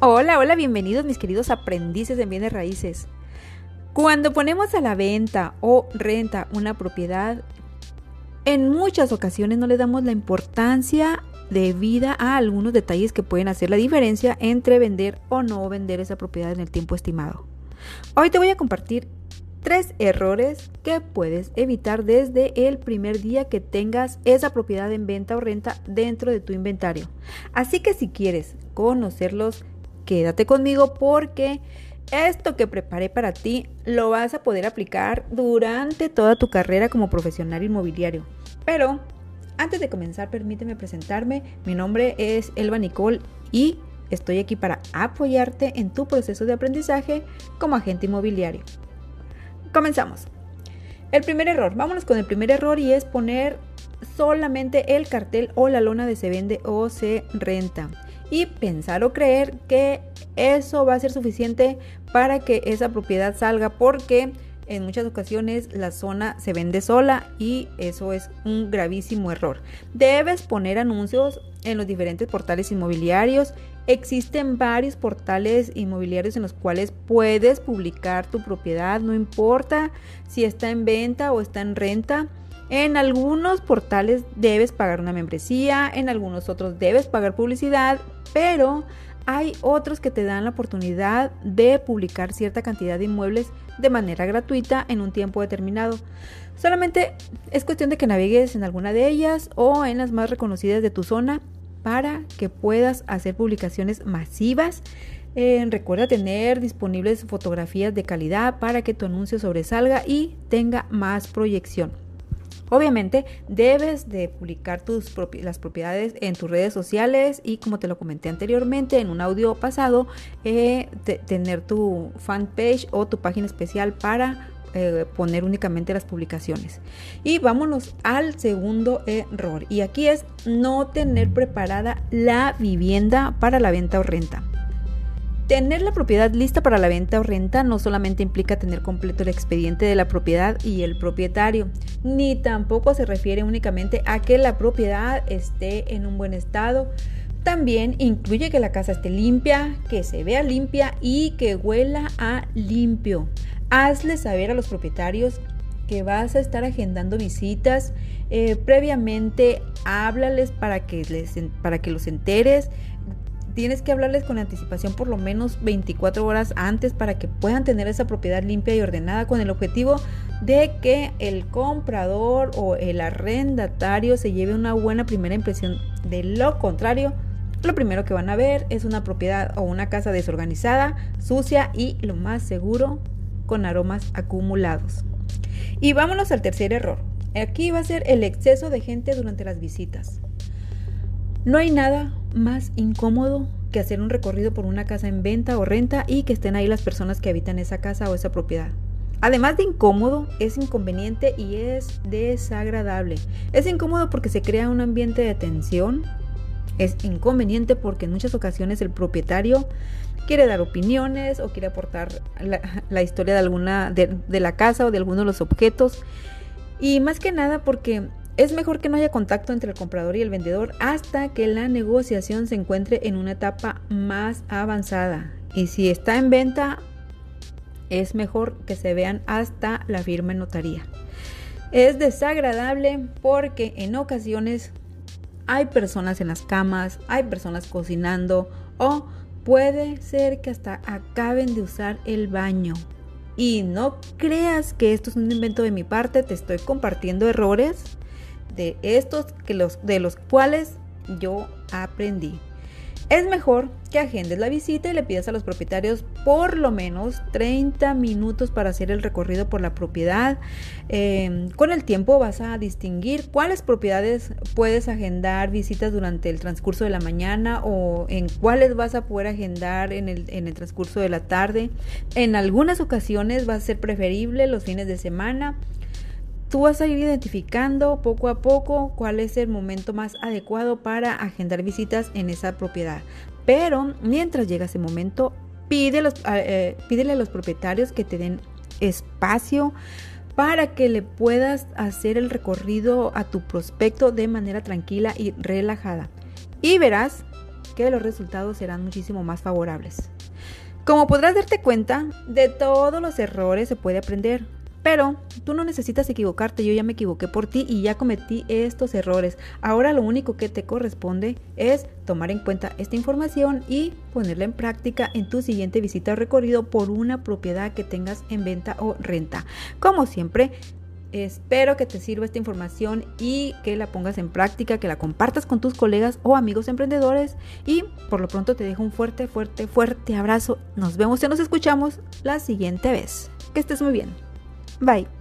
Hola, hola, bienvenidos mis queridos aprendices en bienes raíces. Cuando ponemos a la venta o renta una propiedad, en muchas ocasiones no le damos la importancia debida a algunos detalles que pueden hacer la diferencia entre vender o no vender esa propiedad en el tiempo estimado. Hoy te voy a compartir tres errores que puedes evitar desde el primer día que tengas esa propiedad en venta o renta dentro de tu inventario. Así que si quieres conocerlos, quédate conmigo porque esto que preparé para ti lo vas a poder aplicar durante toda tu carrera como profesional inmobiliario. Pero antes de comenzar, permíteme presentarme. Mi nombre es Elba Nicole y estoy aquí para apoyarte en tu proceso de aprendizaje como agente inmobiliario. Comenzamos. El primer error, vámonos con el primer error y es poner solamente el cartel o la lona de se vende o se renta y pensar o creer que eso va a ser suficiente para que esa propiedad salga porque en muchas ocasiones la zona se vende sola y eso es un gravísimo error. Debes poner anuncios en los diferentes portales inmobiliarios. Existen varios portales inmobiliarios en los cuales puedes publicar tu propiedad, no importa si está en venta o está en renta. En algunos portales debes pagar una membresía, en algunos otros debes pagar publicidad, pero hay otros que te dan la oportunidad de publicar cierta cantidad de inmuebles de manera gratuita en un tiempo determinado. Solamente es cuestión de que navegues en alguna de ellas o en las más reconocidas de tu zona para que puedas hacer publicaciones masivas. Eh, recuerda tener disponibles fotografías de calidad para que tu anuncio sobresalga y tenga más proyección. Obviamente debes de publicar tus las propiedades en tus redes sociales y como te lo comenté anteriormente en un audio pasado, eh, tener tu fanpage o tu página especial para eh, poner únicamente las publicaciones. Y vámonos al segundo error. Y aquí es no tener preparada la vivienda para la venta o renta. Tener la propiedad lista para la venta o renta no solamente implica tener completo el expediente de la propiedad y el propietario, ni tampoco se refiere únicamente a que la propiedad esté en un buen estado. También incluye que la casa esté limpia, que se vea limpia y que huela a limpio. Hazle saber a los propietarios que vas a estar agendando visitas. Eh, previamente háblales para que, les, para que los enteres tienes que hablarles con anticipación por lo menos 24 horas antes para que puedan tener esa propiedad limpia y ordenada con el objetivo de que el comprador o el arrendatario se lleve una buena primera impresión. De lo contrario, lo primero que van a ver es una propiedad o una casa desorganizada, sucia y lo más seguro con aromas acumulados. Y vámonos al tercer error. Aquí va a ser el exceso de gente durante las visitas. No hay nada más incómodo que hacer un recorrido por una casa en venta o renta y que estén ahí las personas que habitan esa casa o esa propiedad. Además de incómodo, es inconveniente y es desagradable. Es incómodo porque se crea un ambiente de tensión. Es inconveniente porque en muchas ocasiones el propietario quiere dar opiniones o quiere aportar la, historia de alguna de, de la casa o de alguno de los objetos. Y más que nada porque es mejor que no haya contacto entre el comprador y el vendedor hasta que la negociación se encuentre en una etapa más avanzada. Y si está en venta, es mejor que se vean hasta la firma en notaría. Es desagradable porque en ocasiones hay personas en las camas, hay personas cocinando o puede ser que hasta acaben de usar el baño. Y no creas que esto es un invento de mi parte, te estoy compartiendo errores de estos que los, de los cuales yo aprendí. Es mejor que agendes la visita y le pidas a los propietarios por lo menos 30 minutos para hacer el recorrido por la propiedad. Em, con el tiempo vas a distinguir cuáles propiedades puedes agendar visitas durante el transcurso de la mañana o en cuáles vas a poder agendar en el, en el transcurso de la tarde. En algunas ocasiones va a ser preferible los fines de semana Tú vas a ir identificando poco a poco cuál es el momento más adecuado para agendar visitas en esa propiedad. Pero mientras llega ese momento, eh, pídele a los propietarios que te den espacio para que le puedas hacer el recorrido a tu prospecto de manera tranquila y relajada. Y verás que los resultados serán muchísimo más favorables. Como podrás darte cuenta, de todos los errores se puede aprender. Pero tú no necesitas equivocarte, yo ya me equivoqué por ti y ya cometí estos errores. Ahora lo único que te corresponde es tomar en cuenta esta información y ponerla en práctica en tu siguiente visita o recorrido por una propiedad que tengas en venta o renta. Como siempre, Espero que te sirva esta información y que la pongas en práctica, que la compartas con tus colegas o amigos emprendedores. Y por lo pronto te dejo un fuerte, fuerte, fuerte abrazo. Nos vemos y nos escuchamos la siguiente vez. Que estés muy bien. Bye.